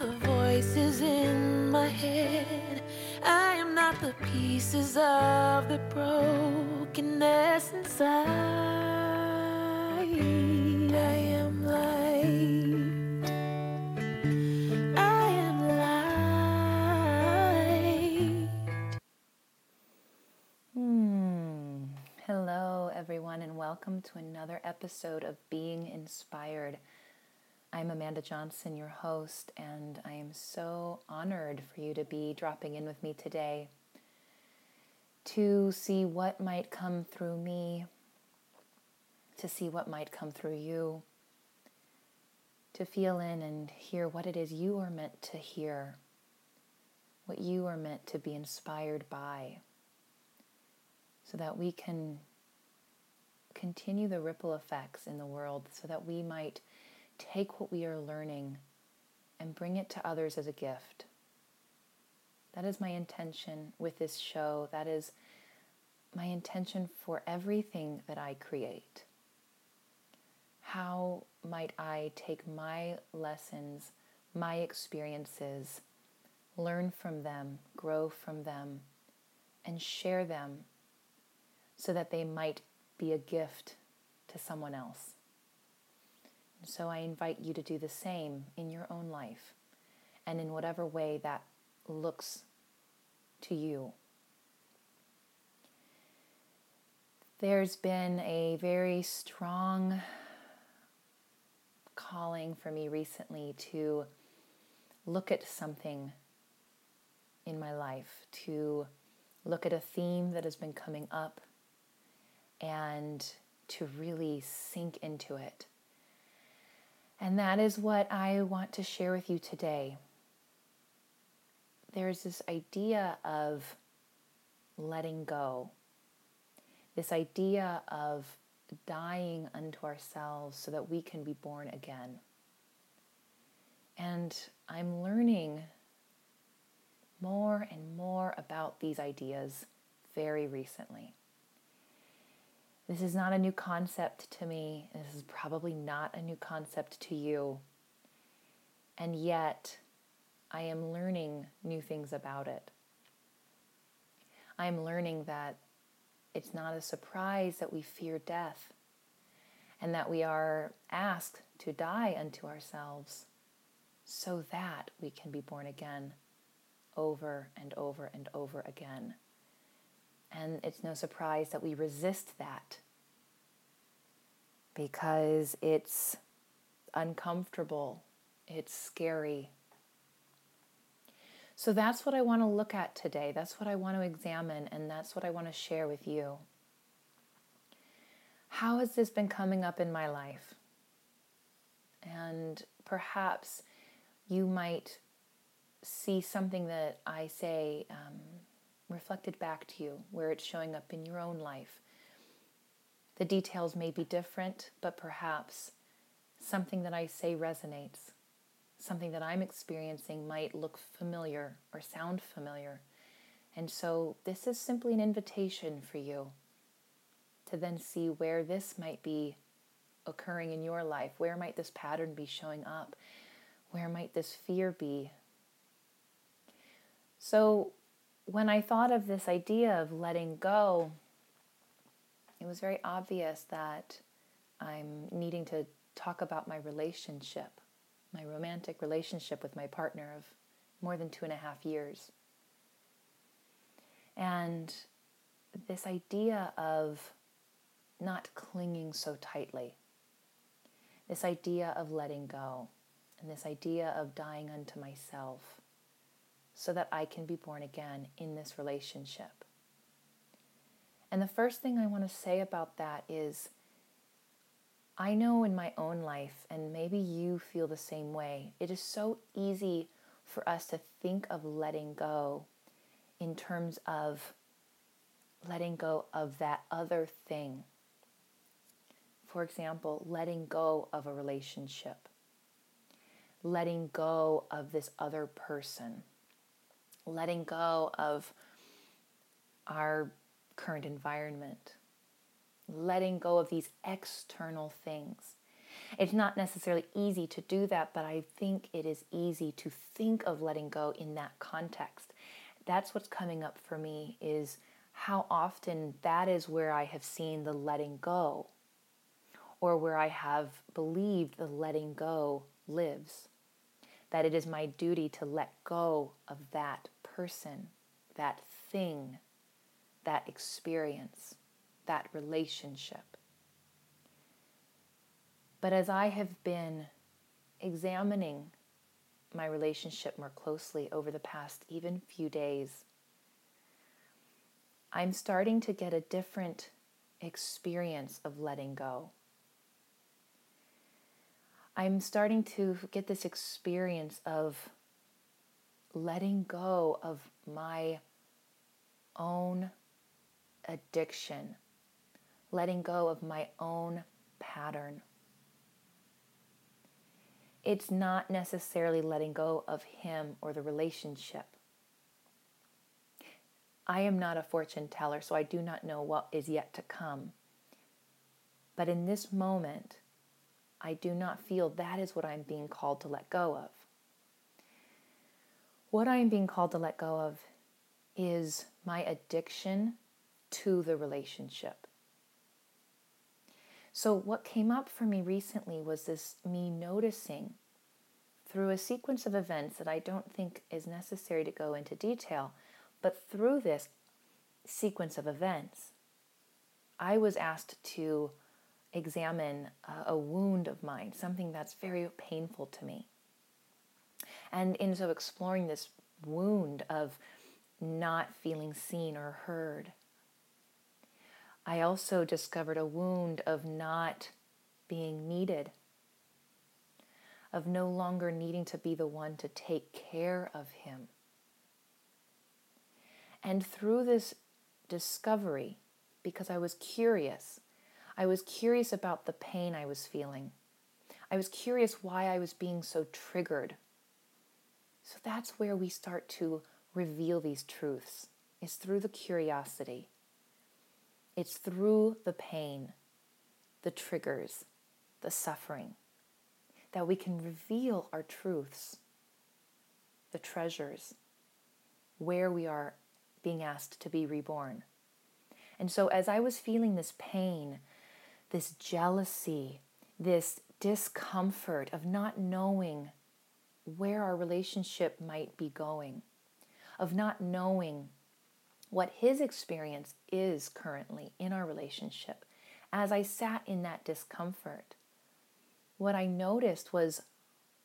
the voices in my head. I am not the pieces of the brokenness inside. I am light. I am light. Hmm. Hello, everyone, and welcome to another episode of Being Inspired. I'm Amanda Johnson, your host, and I am so honored for you to be dropping in with me today to see what might come through me, to see what might come through you, to feel in and hear what it is you are meant to hear, what you are meant to be inspired by so that we can continue the ripple effects in the world, so that we might take what we are learning and bring it to others as a gift. That is my intention with this show. That is my intention for everything that I create. How might I take my lessons, my experiences, learn from them, grow from them, and share them so that they might be a gift to someone else? So I invite you to do the same in your own life and in whatever way that looks to you. There's been a very strong calling for me recently to look at something in my life, to look at a theme that has been coming up, and to really sink into it. And that is what I want to share with you today. There's this idea of letting go, this idea of dying unto ourselves so that we can be born again. And I'm learning more and more about these ideas very recently. This is not a new concept to me. This is probably not a new concept to you. And yet, I am learning new things about it. I am learning that it's not a surprise that we fear death and that we are asked to die unto ourselves so that we can be born again over and over and over again. And it's no surprise that we resist that because it's uncomfortable, it's scary. So that's what I want to look at today. That's what I want to examine, and that's what I want to share with you. How has this been coming up in my life? And perhaps you might see something that I say um, reflected back to you, where it's showing up in your own life. The details may be different, but perhaps something that I say resonates. Something that I'm experiencing might look familiar or sound familiar. And so, this is simply an invitation for you to then see where this might be occurring in your life. Where might this pattern be showing up? Where might this fear be? So, when I thought of this idea of letting go, it was very obvious that I'm needing to talk about my relationship, my romantic relationship with my partner of more than two and a half years. And this idea of not clinging so tightly, this idea of letting go, and this idea of dying unto myself so that I can be born again in this relationship. And the first thing I want to say about that is I know in my own life, and maybe you feel the same way, it is so easy for us to think of letting go in terms of letting go of that other thing. For example, letting go of a relationship, letting go of this other person letting go of our current environment, letting go of these external things. It's not necessarily easy to do that, but I think it is easy to think of letting go in that context. That's what's coming up for me is how often that is where I have seen the letting go or where I have believed the letting go lives. That it is my duty to let go of that person, that thing, that experience, that relationship. But as I have been examining my relationship more closely over the past even few days, I'm starting to get a different experience of letting go. I'm starting to get this experience of letting go of my own addiction, letting go of my own pattern. It's not necessarily letting go of him or the relationship. I am not a fortune teller, so I do not know what is yet to come. But in this moment, I do not feel that is what I'm being called to let go of. What I am being called to let go of is my addiction to the relationship. So, what came up for me recently was this me noticing through a sequence of events that I don't think is necessary to go into detail, but through this sequence of events, I was asked to examine a, wound of mine, something that's very painful to me. And in so exploring this wound of not feeling seen or heard, I also discovered a wound of not being needed, of no longer needing to be the one to take care of him. And through this discovery, because I was curious, I was curious about the pain I was feeling. I was curious why I was being so triggered. So that's where we start to reveal these truths, is through the curiosity. It's through the pain, the triggers, the suffering, that we can reveal our truths, the treasures, where we are being asked to be reborn. And so, as I was feeling this pain, this jealousy, this discomfort of not knowing where our relationship might be going, of not knowing what his experience is currently in our relationship. As I sat in that discomfort, what I noticed was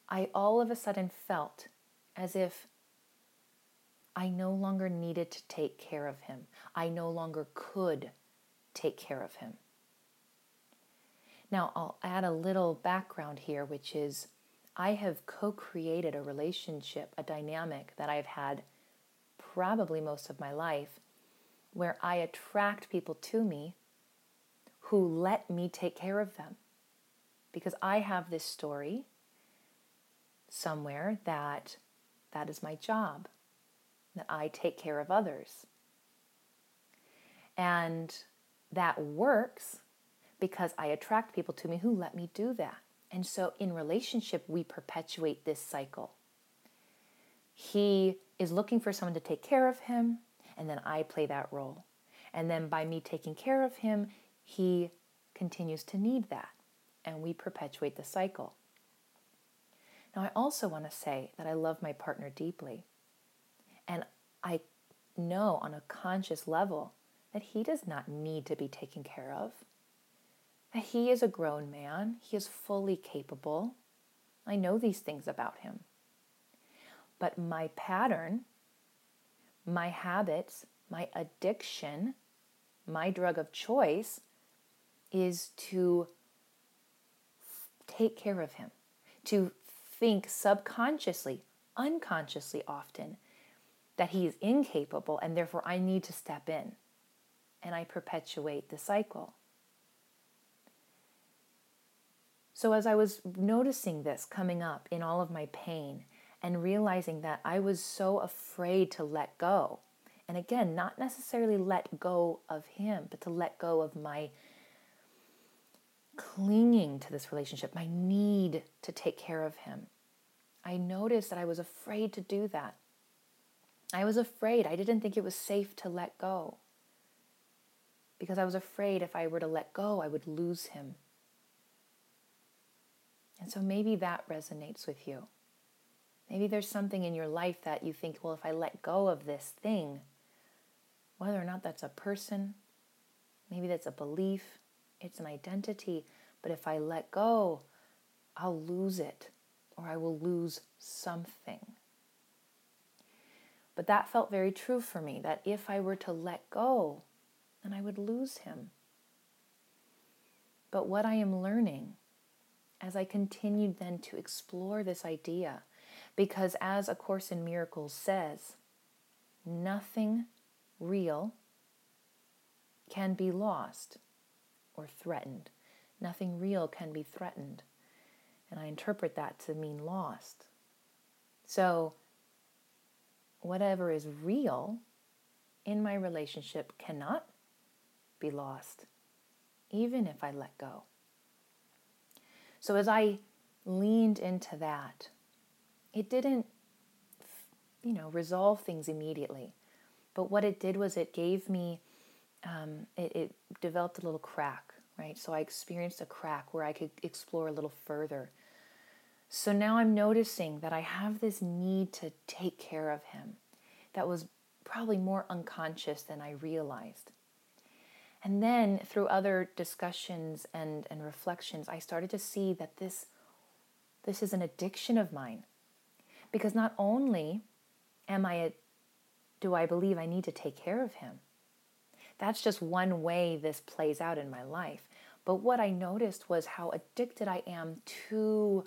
I all of a sudden felt as if I no longer needed to take care of him. I no longer could take care of him. Now, I'll add a little background here, which is I have co created a relationship, a dynamic that I've had probably most of my life, where I attract people to me who let me take care of them. Because I have this story somewhere that that is my job that I take care of others. And that works because I attract people to me who let me do that. And so in relationship, we perpetuate this cycle. He is looking for someone to take care of him, and then I play that role. And then by me taking care of him, he continues to need that, and we perpetuate the cycle. Now, I also want to say that I love my partner deeply. And I know on a conscious level that he does not need to be taken care of. That he is a grown man, he is fully capable. I know these things about him. But my pattern, my habits, my addiction, my drug of choice is to take care of him, to think subconsciously, unconsciously often, that he is incapable and therefore I need to step in. And I perpetuate the cycle. So, as I was noticing this coming up in all of my pain and realizing that I was so afraid to let go, and again, not necessarily let go of him, but to let go of my clinging to this relationship, my need to take care of him, I noticed that I was afraid to do that. I was afraid. I didn't think it was safe to let go because I was afraid if I were to let go, I would lose him. And so maybe that resonates with you. Maybe there's something in your life that you think, well, if I let go of this thing, whether or not that's a person, maybe that's a belief, it's an identity, but if I let go, I'll lose it or I will lose something. But that felt very true for me that if I were to let go, then I would lose him. But what I am learning as I continued then to explore this idea, because as A Course in Miracles says, nothing real can be lost or threatened. Nothing real can be threatened. And I interpret that to mean lost. So, whatever is real in my relationship cannot be lost, even if I let go. So, as I leaned into that, it didn't, you know, resolve things immediately. But what it did was it gave me, um, it, it developed a little crack, right? So I experienced a crack where I could explore a little further. So now I'm noticing that I have this need to take care of him that was probably more unconscious than I realized. And then through other discussions and, and reflections, I started to see that this, this is an addiction of mine. Because not only am I a, do I believe I need to take care of him, that's just one way this plays out in my life. But what I noticed was how addicted I am to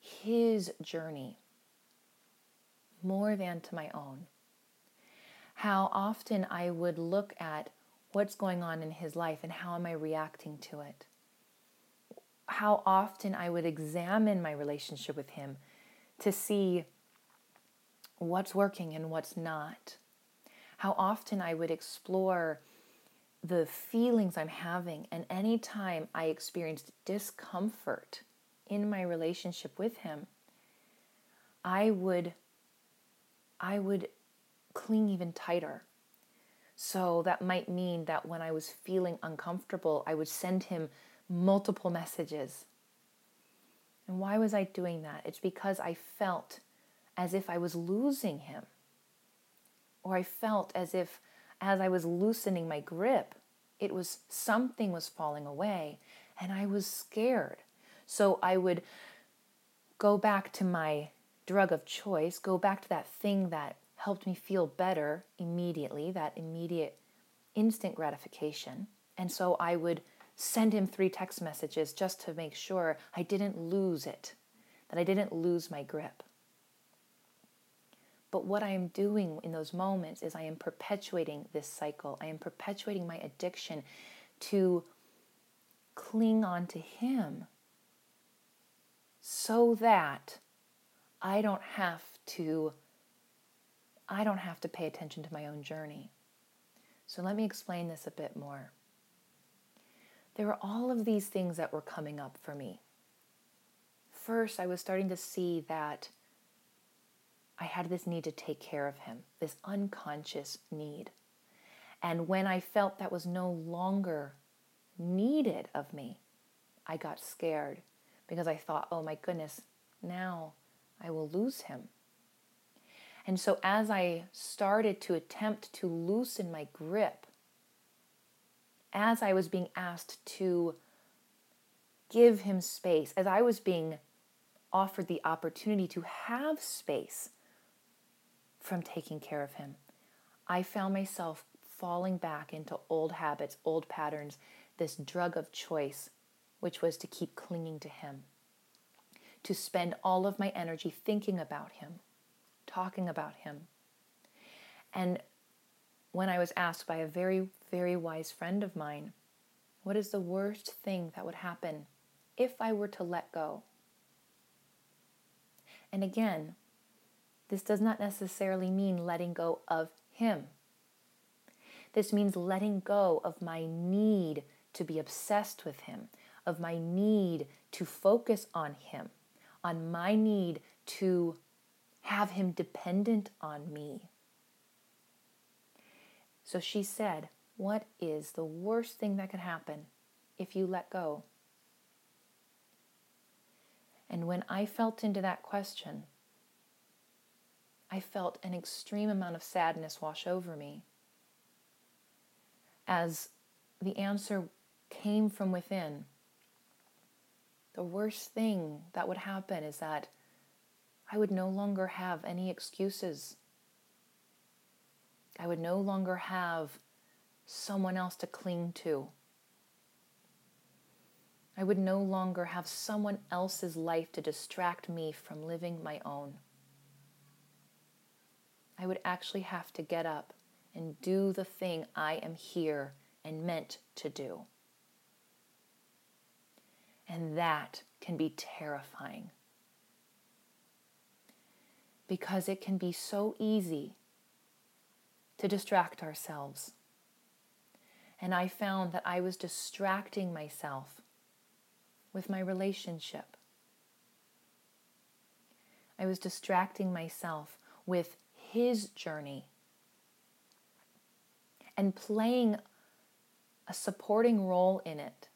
his journey more than to my own. How often I would look at what's going on in his life and how am I reacting to it. How often I would examine my relationship with him to see what's working and what's not. How often I would explore the feelings I'm having, and anytime I experienced discomfort in my relationship with him, I would I would cling even tighter. So that might mean that when I was feeling uncomfortable, I would send him multiple messages. And why was I doing that? It's because I felt as if I was losing him. Or I felt as if as I was loosening my grip, it was something was falling away and I was scared. So I would go back to my drug of choice, go back to that thing that helped me feel better immediately, that immediate instant gratification. And so I would send him three text messages just to make sure I didn't lose it, that I didn't lose my grip. But what I am doing in those moments is I am perpetuating this cycle. I am perpetuating my addiction to cling on to him so that I don't have to I don't have to pay attention to my own journey. So let me explain this a bit more. There were all of these things that were coming up for me. First, I was starting to see that I had this need to take care of him, this unconscious need. And when I felt that was no longer needed of me, I got scared because I thought, oh my goodness, now I will lose him. And so as I started to attempt to loosen my grip, as I was being asked to give him space, as I was being offered the opportunity to have space from taking care of him, I found myself falling back into old habits, old patterns, this drug of choice, which was to keep clinging to him, to spend all of my energy thinking about him talking about him. And when I was asked by a very, very wise friend of mine, what is the worst thing that would happen if I were to let go? And again, this does not necessarily mean letting go of him. This means letting go of my need to be obsessed with him, of my need to focus on Him, on my need to have Him dependent on me. So she said, What is the worst thing that could happen if you let go? And when I felt into that question, I felt an extreme amount of sadness wash over me as the answer came from within. The worst thing that would happen is that I would no longer have any excuses. I would no longer have someone else to cling to. I would no longer have someone else's life to distract me from living my own. I would actually have to get up and do the thing I am here and meant to do. And that can be terrifying because it can be so easy to distract ourselves. And I found that I was distracting myself with my relationship. I was distracting myself with his journey and playing a supporting role in it.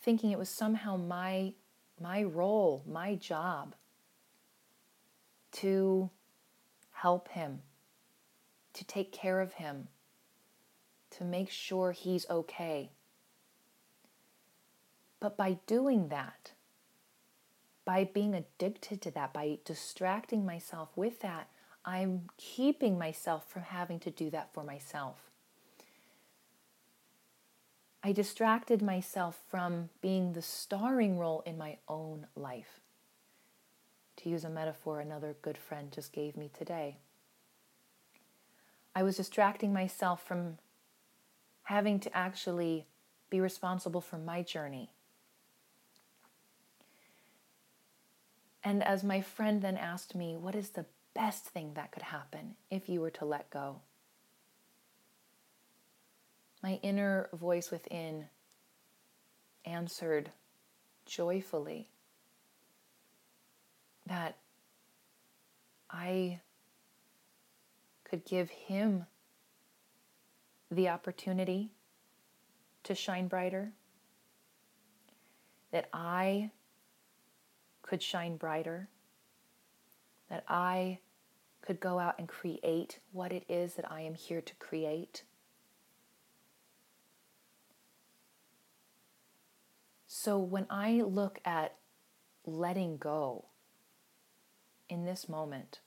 Thinking it was somehow my, my role, my job to help him, to take care of him, to make sure he's okay. But by doing that, by being addicted to that, by distracting myself with that, I'm keeping myself from having to do that for myself. I distracted myself from being the starring role in my own life. To use a metaphor another good friend just gave me today. I was distracting myself from having to actually be responsible for my journey. And as my friend then asked me, What is the best thing that could happen if you were to let go. My inner voice within answered joyfully that I could give him the opportunity to shine brighter, that I could shine brighter, that I could go out and create what it is that I am here to create. So when I look at letting go in this moment,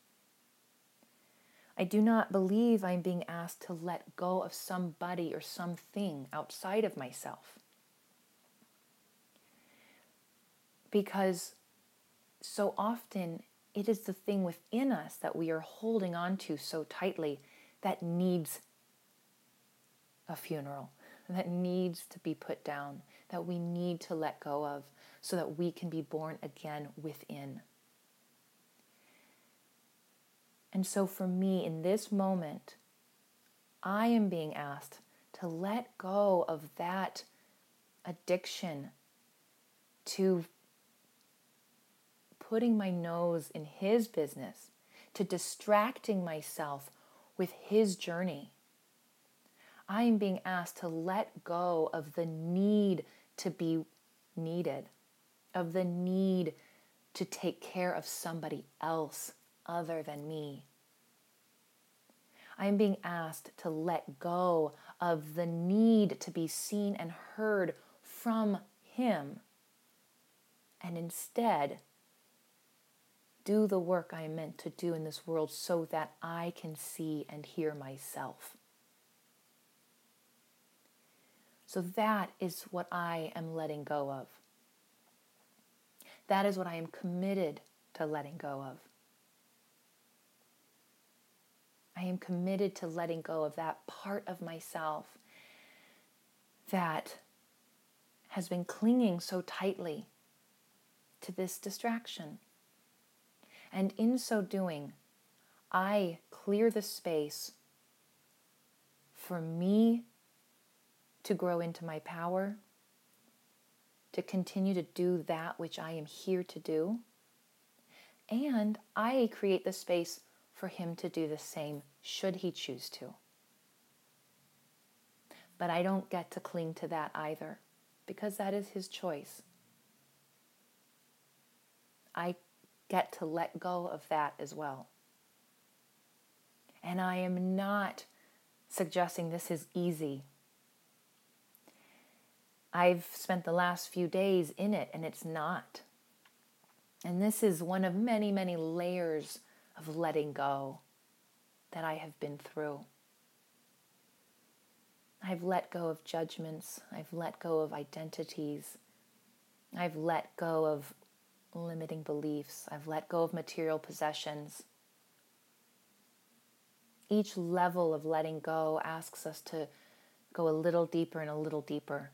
I do not believe I'm being asked to let go of somebody or something outside of myself. Because so often it is the thing within us that we are holding on to so tightly that needs a funeral, that needs to be put down, that we need to let go of so that we can be born again within. And so, for me, in this moment, I am being asked to let go of that addiction to putting my nose in his business, to distracting myself with his journey. I am being asked to let go of the need to be needed, of the need to take care of somebody else other than me. I am being asked to let go of the need to be seen and heard from Him, and instead do the work I am meant to do in this world so that I can see and hear myself. So that is what I am letting go of. That is what I am committed to letting go of. I am committed to letting go of that part of myself that has been clinging so tightly to this distraction. And in so doing, I clear the space for me to grow into my power, to continue to do that which I am here to do. And I create the space for him to do the same, should he choose to. But I don't get to cling to that either, because that is his choice. I get to let go of that as well. And I am not suggesting this is easy. I've spent the last few days in it, and it's not. And this is one of many, many layers of letting go that I have been through. I've let go of judgments, I've let go of identities, I've let go of limiting beliefs, I've let go of material possessions. Each level of letting go asks us to go a little deeper and a little deeper.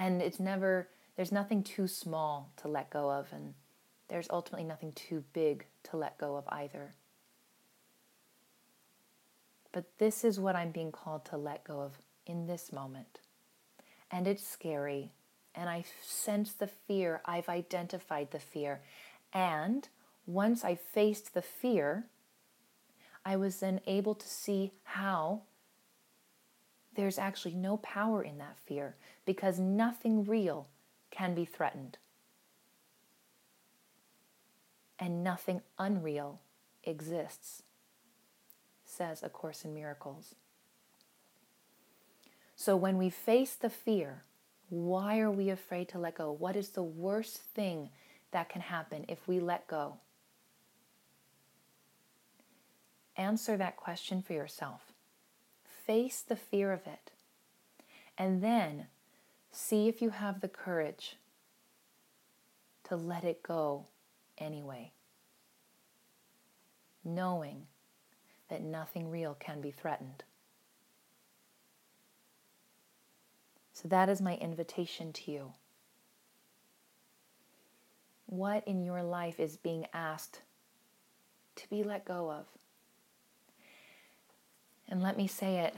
And it's never, there's nothing too small to let go of, and there's ultimately nothing too big to let go of either. But this is what I'm being called to let go of in this moment. And it's scary. And I sense the fear. I've identified the fear. And once I faced the fear, I was then able to see how there's actually no power in that fear because nothing real can be threatened. And nothing unreal exists, says A Course in Miracles. So when we face the fear, why are we afraid to let go? What is the worst thing that can happen if we let go? Answer that question for yourself. Face the fear of it. And then see if you have the courage to let it go anyway, knowing that nothing real can be threatened. So, that is my invitation to you. What in your life is being asked to be let go of? And let me say it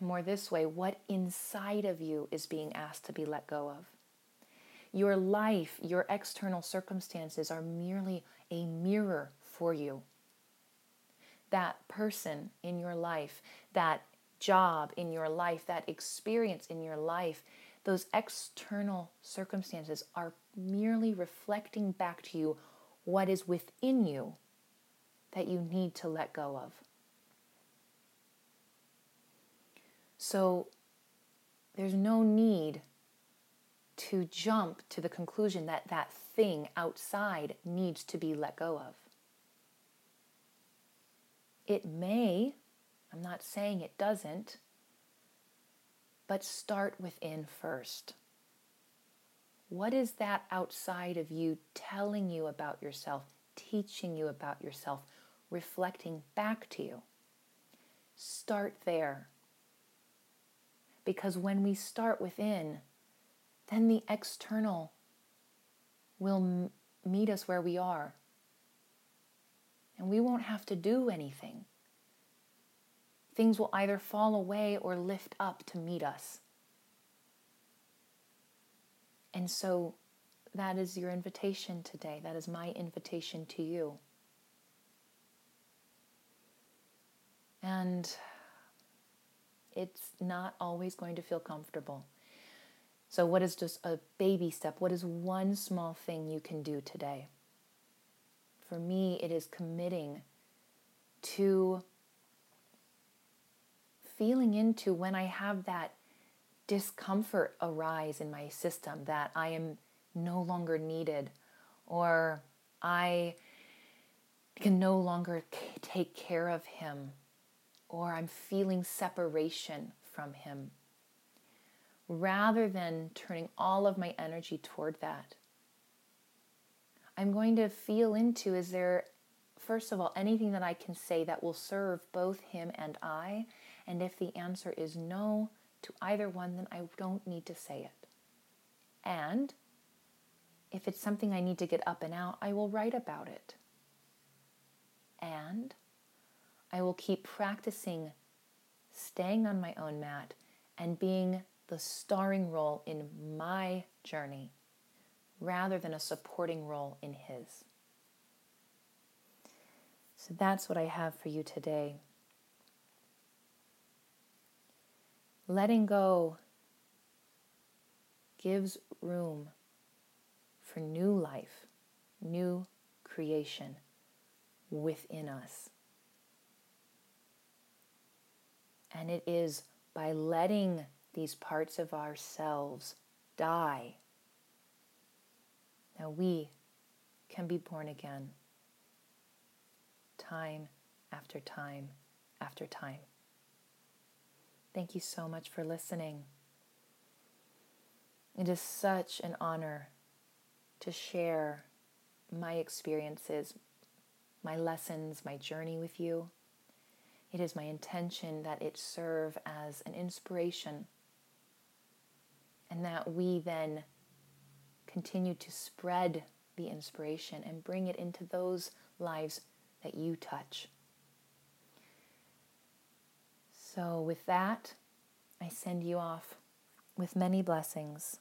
more this way what inside of you is being asked to be let go of? Your life, your external circumstances are merely a mirror for you. That person in your life, that job in your life, that experience in your life, those external circumstances are merely reflecting back to you what is within you that you need to let go of. So there's no need to jump to the conclusion that that thing outside needs to be let go of. It may, I'm not saying it doesn't, but start within first. What is that outside of you telling you about yourself, teaching you about yourself, reflecting back to you? Start there. Because when we start within, then the external will m- meet us where we are. And we won't have to do anything. Things will either fall away or lift up to meet us. And so that is your invitation today. That is my invitation to you. And it's not always going to feel comfortable. So, what is just a baby step? What is one small thing you can do today? For me, it is committing to feeling into when I have that discomfort arise in my system that I am no longer needed or I can no longer take care of him or I'm feeling separation from Him. Rather than turning all of my energy toward that, I'm going to feel into is there, first of all, anything that I can say that will serve both Him and I? And if the answer is no to either one, then I don't need to say it. And if it's something I need to get up and out, I will write about it. And I will keep practicing staying on my own mat and being the starring role in my journey rather than a supporting role in his. So that's what I have for you today. Letting go gives room for new life, new creation within us. And it is by letting these parts of ourselves die that we can be born again time after time after time. Thank you so much for listening. It is such an honor to share my experiences, my lessons, my journey with you. It is my intention that it serve as an inspiration and that we then continue to spread the inspiration and bring it into those lives that you touch. So, with that, I send you off with many blessings.